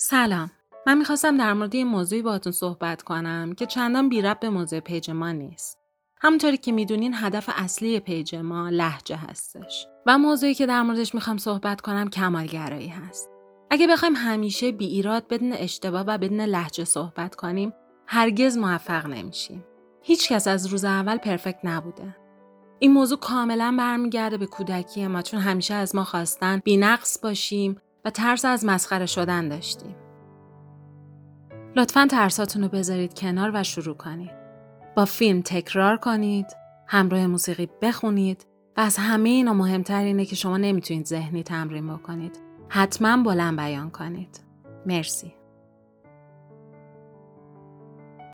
سلام. من می‌خواستم در مورد یه موضوعی باهاتون صحبت کنم که چندان بی ربط به موضوع page ما نیست. همونطوری که می‌دونین هدف اصلی page ما لهجه هستش. و موضوعی که در موردش می‌خوام صحبت کنم کمالگرایی هست. اگه بخوایم همیشه بی ایراد بدون اشتباه و بدون لهجه صحبت کنیم هرگز موفق نمیشیم. هیچکس از روز اول perfect نبوده. این موضوع کاملا برمیگرده به کودکی ما چون همیشه از ما خواستن بی‌نقص باشیم و ترس از مسخره شدن داشتیم. لطفا ترساتون رو بذارید کنار و شروع کنید. با فیلم تکرار کنید، همراه موسیقی بخونید و از همه اینا مهمتر اینه که شما نمی‌تونید ذهنی تمرین بکنید. حتما بلند بیان کنید. مرسی.